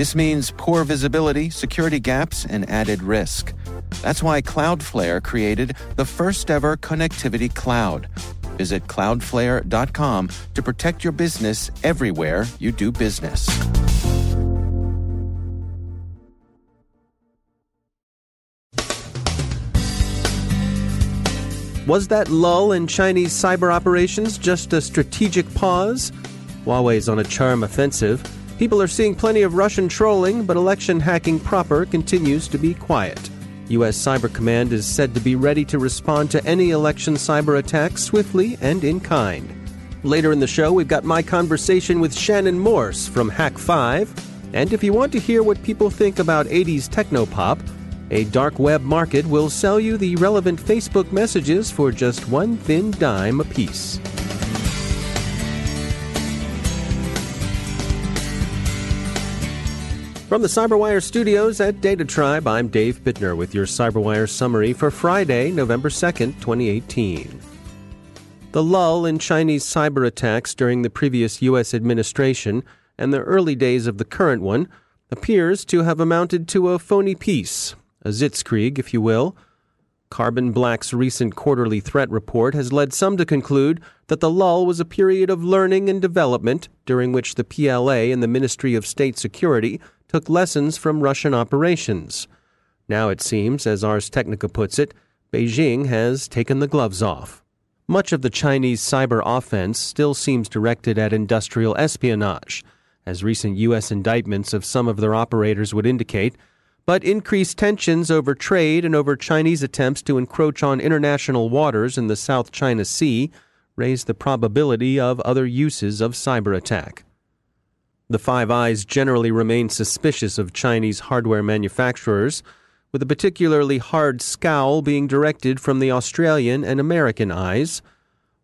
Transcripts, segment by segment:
This means poor visibility, security gaps, and added risk. That's why Cloudflare created the first ever connectivity cloud. Visit cloudflare.com to protect your business everywhere you do business. Was that lull in Chinese cyber operations just a strategic pause? Huawei's on a charm offensive. People are seeing plenty of Russian trolling, but election hacking proper continues to be quiet. U.S. Cyber Command is said to be ready to respond to any election cyber attack swiftly and in kind. Later in the show, we've got my conversation with Shannon Morse from Hak5. And if you want to hear what people think about 80s technopop, a dark web market will sell you the relevant Facebook messages for just one thin dime apiece. From the CyberWire studios at Data Tribe, I'm Dave Bittner with your CyberWire summary for Friday, November 2nd, 2018. The lull in Chinese cyber attacks during the previous U.S. administration and the early days of the current one appears to have amounted to a phony peace, a Sitzkrieg, if you will. Carbon Black's recent quarterly threat report has led some to conclude that the lull was a period of learning and development during which the PLA and the Ministry of State Security took lessons from Russian operations. Now it seems, as Ars Technica puts it, Beijing has taken the gloves off. Much of the Chinese cyber offense still seems directed at industrial espionage, as recent U.S. indictments of some of their operators would indicate but increased tensions over trade and over Chinese attempts to encroach on international waters in the South China Sea raise the probability of other uses of cyber attack. The Five Eyes generally remain suspicious of Chinese hardware manufacturers, with a particularly hard scowl being directed from the Australian and American eyes.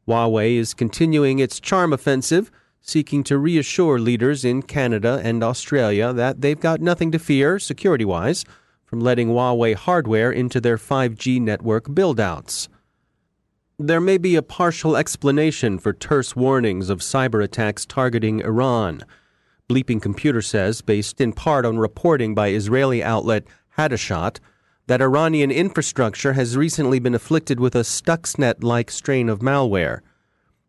Huawei is continuing its charm offensive seeking to reassure leaders in Canada and Australia that they've got nothing to fear, security wise, from letting Huawei hardware into their 5G network buildouts. There may be a partial explanation for terse warnings of cyber attacks targeting Iran. Bleeping Computer says, based in part on reporting by Israeli outlet Hadashot, that Iranian infrastructure has recently been afflicted with a Stuxnet like strain of malware.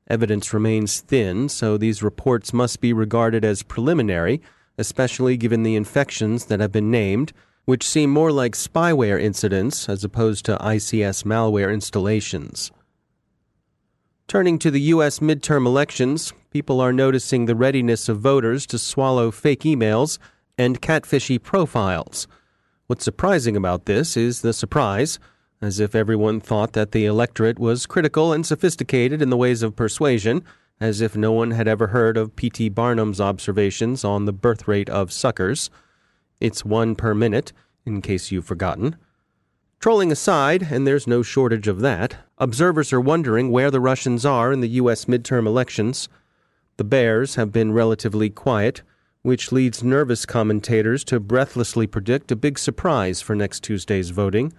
Evidence remains thin, so these reports must be regarded as preliminary, especially given the infections that have been named, which seem more like spyware incidents as opposed to ICS malware installations. Turning to the U.S. midterm elections, people are noticing the readiness of voters to swallow fake emails and catfishy profiles. What's surprising about this is the surprise as if everyone thought that the electorate was critical and sophisticated in the ways of persuasion, as if no one had ever heard of P.T. Barnum's observations on the birth rate of suckers. It's one per minute, in case you've forgotten. Trolling aside, and there's no shortage of that, observers are wondering where the Russians are in the U.S. midterm elections. The Bears have been relatively quiet, which leads nervous commentators to breathlessly predict a big surprise for next Tuesday's voting.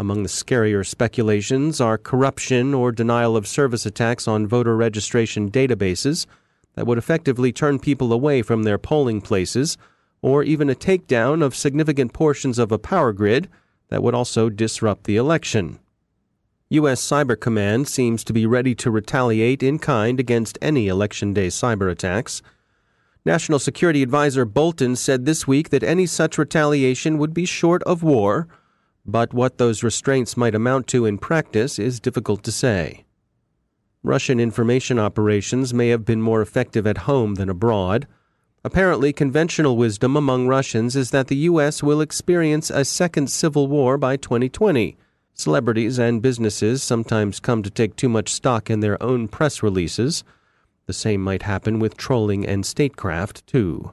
Among the scarier speculations are corruption or denial of service attacks on voter registration databases that would effectively turn people away from their polling places, or even a takedown of significant portions of a power grid that would also disrupt the election. U.S. Cyber Command seems to be ready to retaliate in kind against any election day cyber attacks. National Security Advisor Bolton said this week that any such retaliation would be short of war but what those restraints might amount to in practice is difficult to say. Russian information operations may have been more effective at home than abroad. Apparently, conventional wisdom among Russians is that the U.S. will experience a second civil war by 2020. Celebrities and businesses sometimes come to take too much stock in their own press releases. The same might happen with trolling and statecraft, too.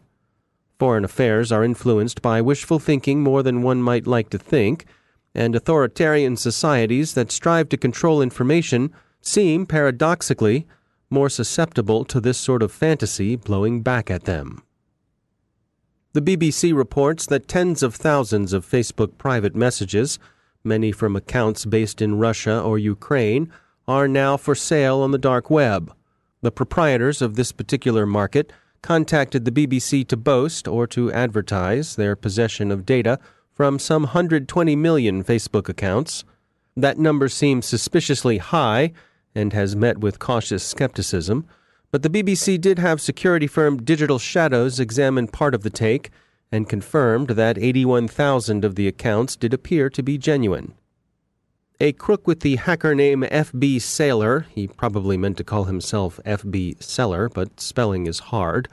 Foreign affairs are influenced by wishful thinking more than one might like to think, and authoritarian societies that strive to control information seem, paradoxically, more susceptible to this sort of fantasy blowing back at them. The BBC reports that tens of thousands of Facebook private messages, many from accounts based in Russia or Ukraine, are now for sale on the dark web. The proprietors of this particular market contacted the BBC to boast or to advertise their possession of data from some 120 million Facebook accounts. That number seems suspiciously high and has met with cautious skepticism, but the BBC did have security firm Digital Shadows examine part of the take and confirmed that 81,000 of the accounts did appear to be genuine. A crook with the hacker name FB Sailor, he probably meant to call himself FB Seller, but spelling is hard,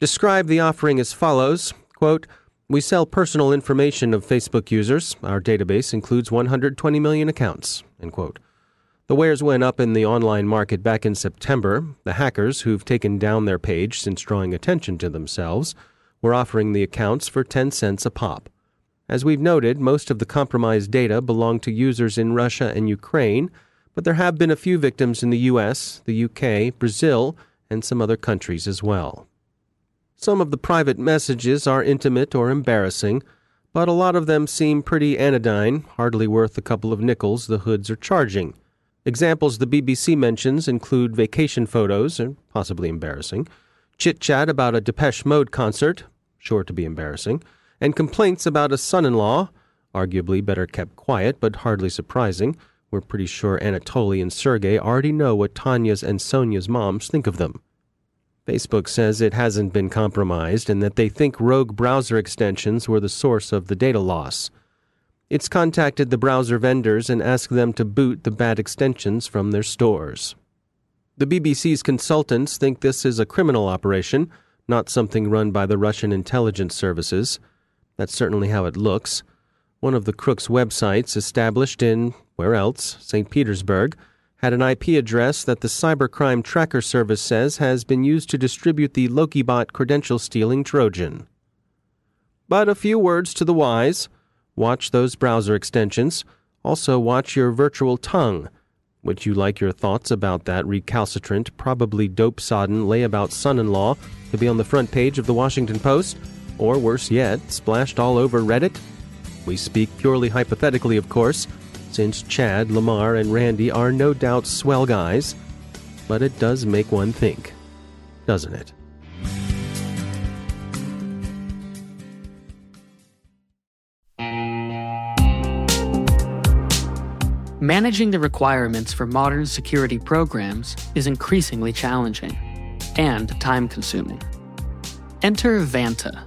described the offering as follows quote, We sell personal information of Facebook users. Our database includes 120 million accounts. End quote. The wares went up in the online market back in September. The hackers, who've taken down their page since drawing attention to themselves, were offering the accounts for 10 cents a pop. As we've noted, most of the compromised data belong to users in Russia and Ukraine, but there have been a few victims in the US, the UK, Brazil, and some other countries as well. Some of the private messages are intimate or embarrassing, but a lot of them seem pretty anodyne, hardly worth a couple of nickels the hoods are charging. Examples the BBC mentions include vacation photos, and possibly embarrassing, chit chat about a Depeche Mode concert, sure to be embarrassing, and complaints about a son in law, arguably better kept quiet, but hardly surprising. We're pretty sure Anatoly and Sergey already know what Tanya's and Sonia's moms think of them. Facebook says it hasn't been compromised and that they think rogue browser extensions were the source of the data loss. It's contacted the browser vendors and asked them to boot the bad extensions from their stores. The BBC's consultants think this is a criminal operation, not something run by the Russian intelligence services. That's certainly how it looks. One of the crook's websites, established in, where else, St. Petersburg, had an IP address that the Cybercrime Tracker Service says has been used to distribute the Lokibot credential stealing Trojan. But a few words to the wise watch those browser extensions. Also, watch your virtual tongue. Would you like your thoughts about that recalcitrant, probably dope sodden layabout son in law to be on the front page of the Washington Post? Or worse yet, splashed all over Reddit? We speak purely hypothetically, of course, since Chad, Lamar, and Randy are no doubt swell guys, but it does make one think, doesn't it? Managing the requirements for modern security programs is increasingly challenging and time consuming. Enter Vanta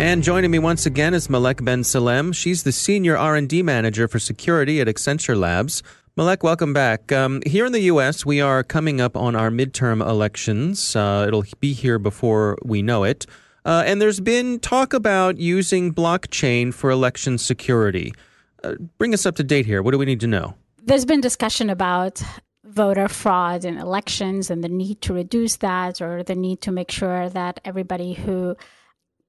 And joining me once again is Malek Ben Salem. She's the senior R&D manager for security at Accenture Labs. Malek, welcome back. Um, here in the U.S., we are coming up on our midterm elections. Uh, it'll be here before we know it. Uh, and there's been talk about using blockchain for election security. Uh, bring us up to date here. What do we need to know? There's been discussion about voter fraud in elections and the need to reduce that or the need to make sure that everybody who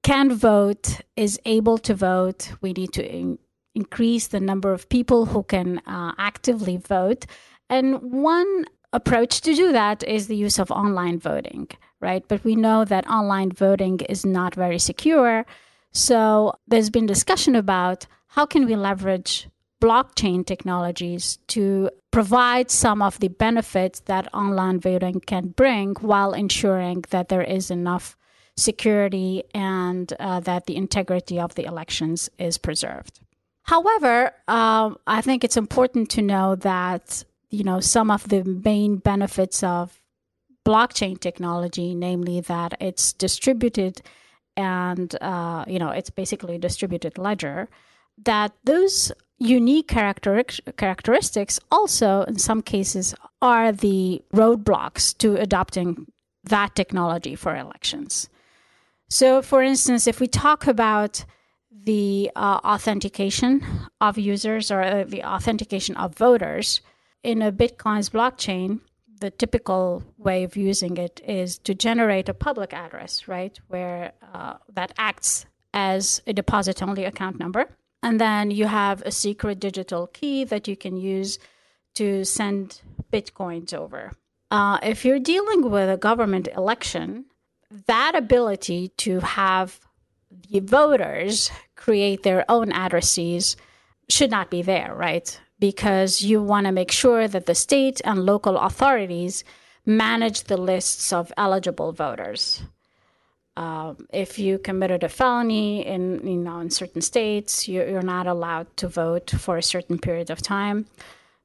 can vote is able to vote. We need to in- increase the number of people who can uh, actively vote. And one approach to do that is the use of online voting, right? But we know that online voting is not very secure. So there's been discussion about how can we leverage blockchain technologies to provide some of the benefits that online voting can bring while ensuring that there is enough security and uh, that the integrity of the elections is preserved. However, um, I think it's important to know that you know some of the main benefits of blockchain technology, namely that it's distributed and uh, you know it's basically a distributed ledger, that those unique character- characteristics also in some cases are the roadblocks to adopting that technology for elections. So, for instance, if we talk about the uh, authentication of users or uh, the authentication of voters in a Bitcoin's blockchain, the typical way of using it is to generate a public address, right, where uh, that acts as a deposit only account number. And then you have a secret digital key that you can use to send Bitcoins over. Uh, if you're dealing with a government election, that ability to have the voters create their own addresses should not be there, right? Because you want to make sure that the state and local authorities manage the lists of eligible voters. Um, if you committed a felony in you know in certain states, you're, you're not allowed to vote for a certain period of time.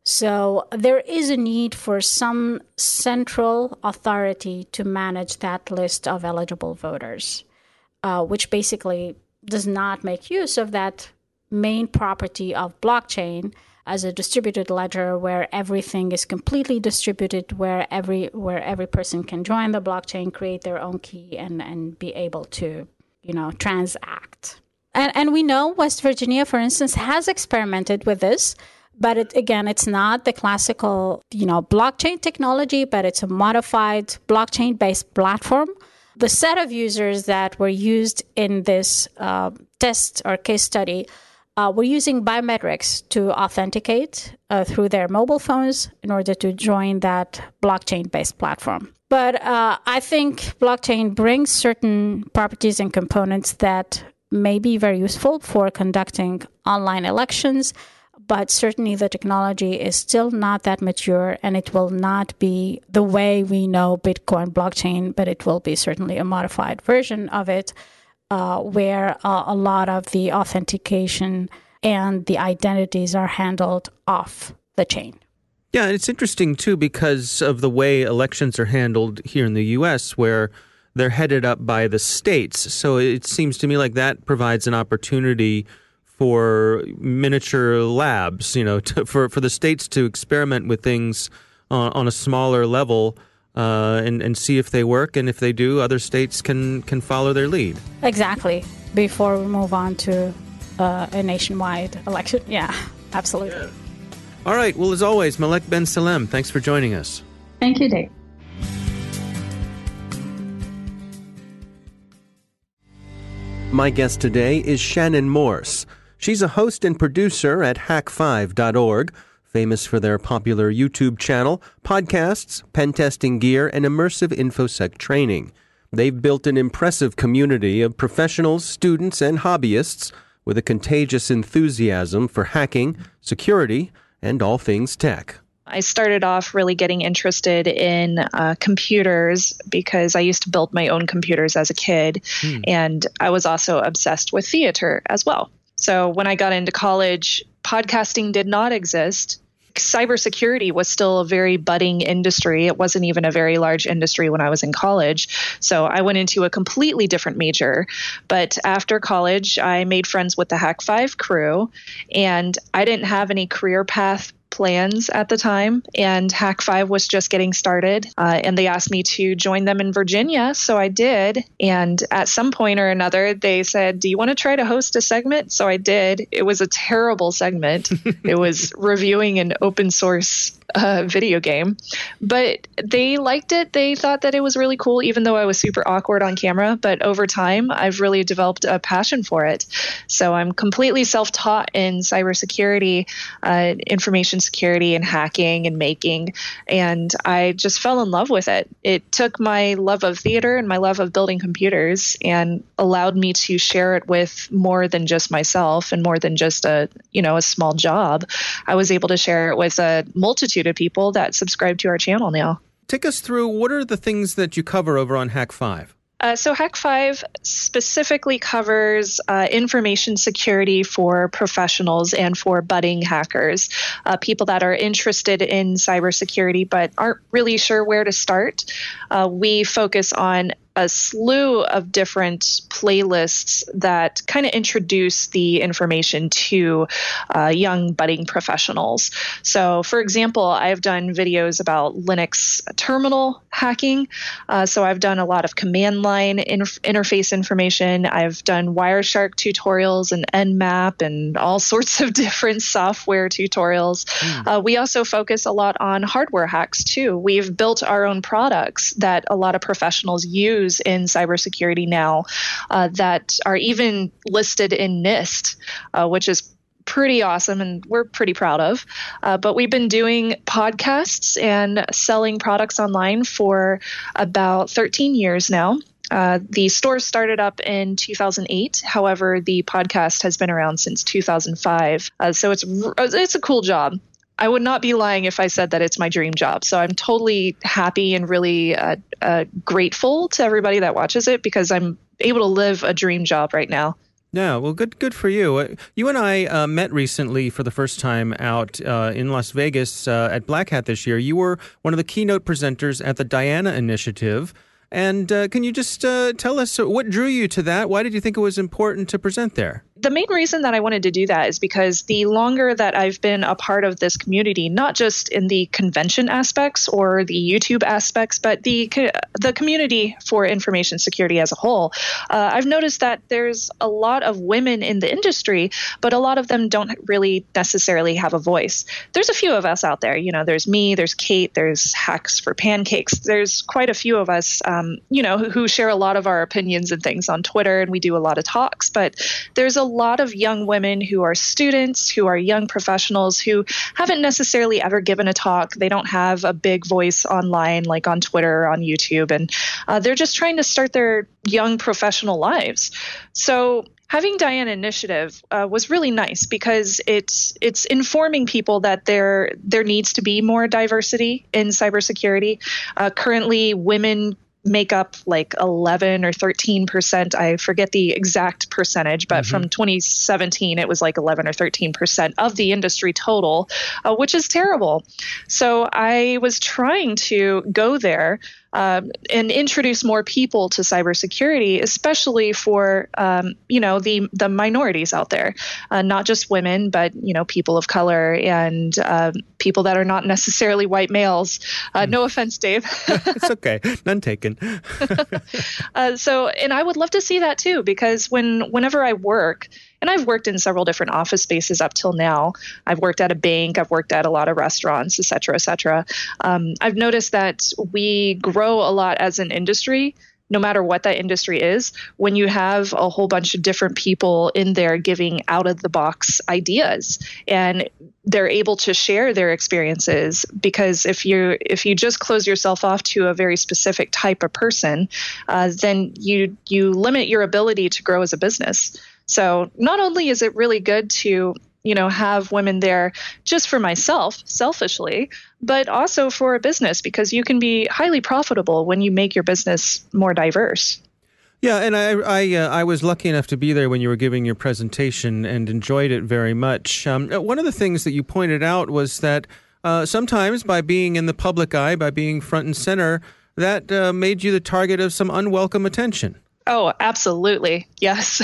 So there is a need for some central authority to manage that list of eligible voters, uh, which basically does not make use of that main property of blockchain as a distributed ledger where everything is completely distributed where every where every person can join the blockchain create their own key and and be able to you know transact. And and we know west virginia for instance has experimented with this but it, again it's not the classical you know blockchain technology but it's a modified blockchain based platform. The set of users that were used in this uh, test or case study uh, were using biometrics to authenticate uh, through their mobile phones in order to join that blockchain based platform. But uh, i think blockchain brings certain properties and components that may be very useful for conducting online elections but certainly the technology is still not that mature and it will not be the way we know Bitcoin blockchain, but it will be certainly a modified version of it uh, where uh, a lot of the authentication and the identities are handled off the chain. Yeah, it's interesting too because of the way elections are handled here in the US, where they're headed up by the states. So it seems to me like that provides an opportunity for miniature labs, you know, to, for for the states to experiment with things on, on a smaller level. Uh, and, and see if they work, and if they do, other states can can follow their lead. Exactly. Before we move on to uh, a nationwide election, yeah, absolutely. Yeah. All right. Well, as always, Malek Ben Salem, thanks for joining us. Thank you, Dave. My guest today is Shannon Morse. She's a host and producer at hak5.org, famous for their popular YouTube channel, podcasts, pen testing gear, and immersive InfoSec training. They've built an impressive community of professionals, students, and hobbyists with a contagious enthusiasm for hacking, security, and all things tech. I started off really getting interested in uh, computers because I used to build my own computers as a kid. Hmm. And I was also obsessed with theater as well. So when I got into college, podcasting did not exist. Cybersecurity was still a very budding industry. It wasn't even a very large industry when I was in college. So I went into a completely different major. But after college, I made friends with the Hak5 crew, and I didn't have any career path plans at the time, and Hak5 was just getting started. Uh, and they asked me to join them in Virginia, so I did. And at some point or another, they said, Do you want to try to host a segment? So I did. It was a terrible segment. it was reviewing an open source uh, video game, but they liked it. They thought that it was really cool, even though I was super awkward on camera. But over time, I've really developed a passion for it. So I'm completely self taught in cybersecurity, uh, information security, and hacking and making. And I just fell in love with it. It took my love of theater and my love of building computers and allowed me to share it with more than just myself and more than just a, you know, a small job. I was able to share it with a multitude of people that subscribe to our channel now. Take us through what are the things that you cover over on Hak5? Uh, so Hak5 specifically covers uh, information security for professionals and for budding hackers, uh, people that are interested in cybersecurity but aren't really sure where to start. Uh, we focus on a slew of different playlists that kind of introduce the information to uh, young budding professionals. So, for example, I've done videos about Linux terminal hacking. Uh, so, I've done a lot of command line interface information. I've done Wireshark tutorials and Nmap and all sorts of different software tutorials. Mm. Uh, we also focus a lot on hardware hacks too. We've built our own products that a lot of professionals use in cybersecurity now uh, that are even listed in NIST, uh, which is pretty awesome and we're pretty proud of. Uh, but we've been doing podcasts and selling products online for about 13 years now. Uh, the store started up in 2008. However, the podcast has been around since 2005. Uh, so it's it's a cool job. I would not be lying if I said that it's my dream job. So I'm totally happy and really uh, uh, grateful to everybody that watches it because I'm able to live a dream job right now. Yeah, well, good, good for you. Uh, you and I uh, met recently for the first time out uh, in Las Vegas uh, at Black Hat this year. You were one of the keynote presenters at the Diana Initiative, and uh, can you just uh, tell us what drew you to that? Why did you think it was important to present there? The main reason that I wanted to do that is because the longer that I've been a part of this community, not just in the convention aspects or the YouTube aspects, but the the community for information security as a whole, uh, I've noticed that there's a lot of women in the industry, but a lot of them don't really necessarily have a voice. There's a few of us out there. You know, there's me, there's Kate, there's Hacks4Pancakes. There's quite a few of us, um, you know, who, who share a lot of our opinions and things on Twitter, and we do a lot of talks. But there's a lot of young women who are students, who are young professionals who haven't necessarily ever given a talk. They don't have a big voice online, like on Twitter or on YouTube, and uh, they're just trying to start their young professional lives. So having Diana Initiative uh, was really nice because it's it's informing people that there there needs to be more diversity in cybersecurity. Uh, currently, women make up like 11 or 13 percent. I forget the exact percentage, but mm-hmm. from 2017, it was like 11 or 13 percent of the industry total, uh, which is terrible. So I was trying to go there um, and introduce more people to cybersecurity, especially for um, you know the the minorities out there, uh, not just women, but you know people of color and uh, people that are not necessarily white males. Uh, mm. No offense, Dave. it's okay, none taken. Uh, so, and I would love to see that too, because when whenever I work and I've worked in several different office spaces up till now. I've worked at a bank, I've worked at a lot of restaurants, et cetera, et cetera. Um, I've noticed that we grow a lot as an industry no matter what that industry is, when you have a whole bunch of different people in there giving out of the box ideas and they're able to share their experiences because if you if you just close yourself off to a very specific type of person, uh, then you you limit your ability to grow as a business. So not only is it really good to you know have women there just for myself selfishly but also for a business because you can be highly profitable when you make your business more diverse yeah, and I I, uh, I was lucky enough to be there when you were giving your presentation and enjoyed it very much. Um, uh, one of the things that you pointed out was that uh, sometimes by being in the public eye, by being front and center, that uh, made you the target of some unwelcome attention. Oh, absolutely. Yes.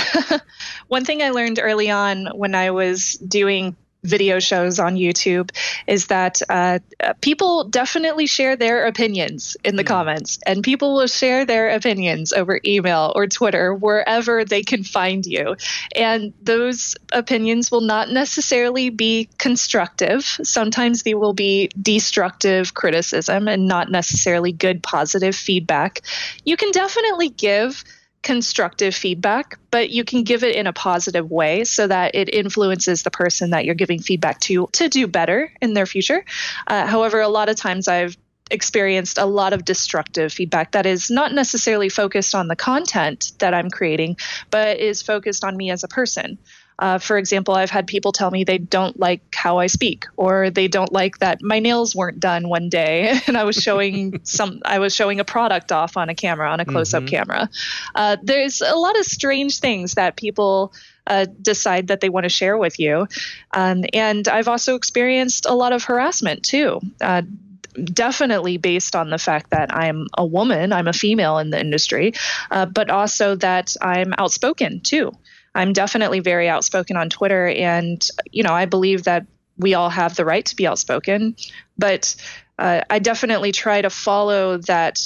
One thing I learned early on when I was doing video shows on YouTube is that uh, people definitely share their opinions in the mm. comments, and people will share their opinions over email or Twitter, wherever they can find you. And those opinions will not necessarily be constructive. Sometimes they will be destructive criticism and not necessarily good positive feedback. You can definitely give constructive feedback, but you can give it in a positive way so that it influences the person that you're giving feedback to to do better in their future. Uh, however, a lot of times I've experienced a lot of destructive feedback that is not necessarily focused on the content that I'm creating, but is focused on me as a person. Uh, for example, I've had people tell me they don't like how I speak, or they don't like that my nails weren't done one day, and I was showing some. I was showing a product off on a camera, on a close-up mm-hmm. camera. Uh, there's a lot of strange things that people uh, decide that they want to share with you, um, and I've also experienced a lot of harassment too uh, definitely based on the fact that I'm a woman, I'm a female in the industry, uh, but also that I'm outspoken too. I'm definitely very outspoken on Twitter, and you know I believe that we all have the right to be outspoken, but uh, I definitely try to follow that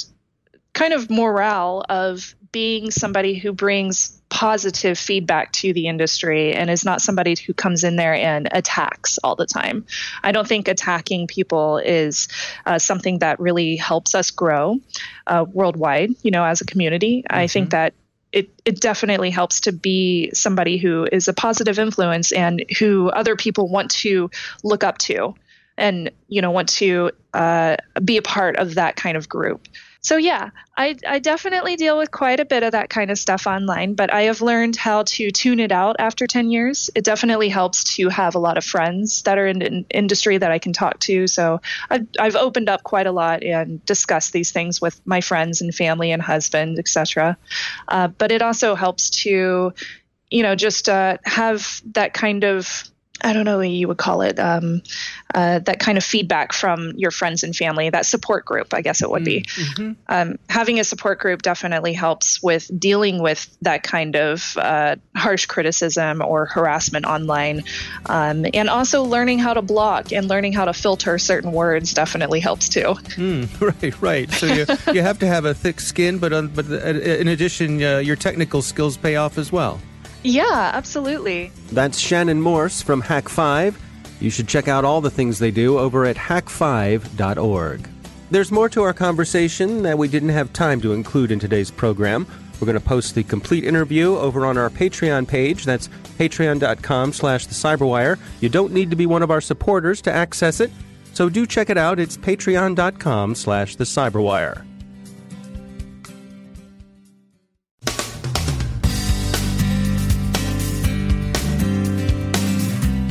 kind of morale of being somebody who brings positive feedback to the industry and is not somebody who comes in there and attacks all the time. I don't think attacking people is uh, something that really helps us grow uh, worldwide, you know, as a community. Mm-hmm. I think that it, it definitely helps to be somebody who is a positive influence and who other people want to look up to and you know want to uh, be a part of that kind of group so yeah, I, I definitely deal with quite a bit of that kind of stuff online, but I have learned how to tune it out after 10 years. It definitely helps to have a lot of friends that are in, in industry that I can talk to. So I've, I've opened up quite a lot and discussed these things with my friends and family and husband, etc. Uh, but it also helps to, you know, just uh, have that kind of I don't know what you would call it, um, uh, that kind of feedback from your friends and family, that support group, I guess it would be. Mm-hmm. Um, having a support group definitely helps with dealing with that kind of uh, harsh criticism or harassment online. Um, and also learning how to block and learning how to filter certain words definitely helps too. Mm, right, right. So you, you have to have a thick skin, but, uh, but uh, in addition, uh, your technical skills pay off as well. Yeah, absolutely. That's Shannon Morse from Hak5. You should check out all the things they do over at hak5.org. There's more to our conversation that we didn't have time to include in today's program. We're going to post the complete interview over on our Patreon page. That's patreon.com slash the cyberwire. You don't need to be one of our supporters to access it, so do check it out. It's patreon.com slash the cyberwire.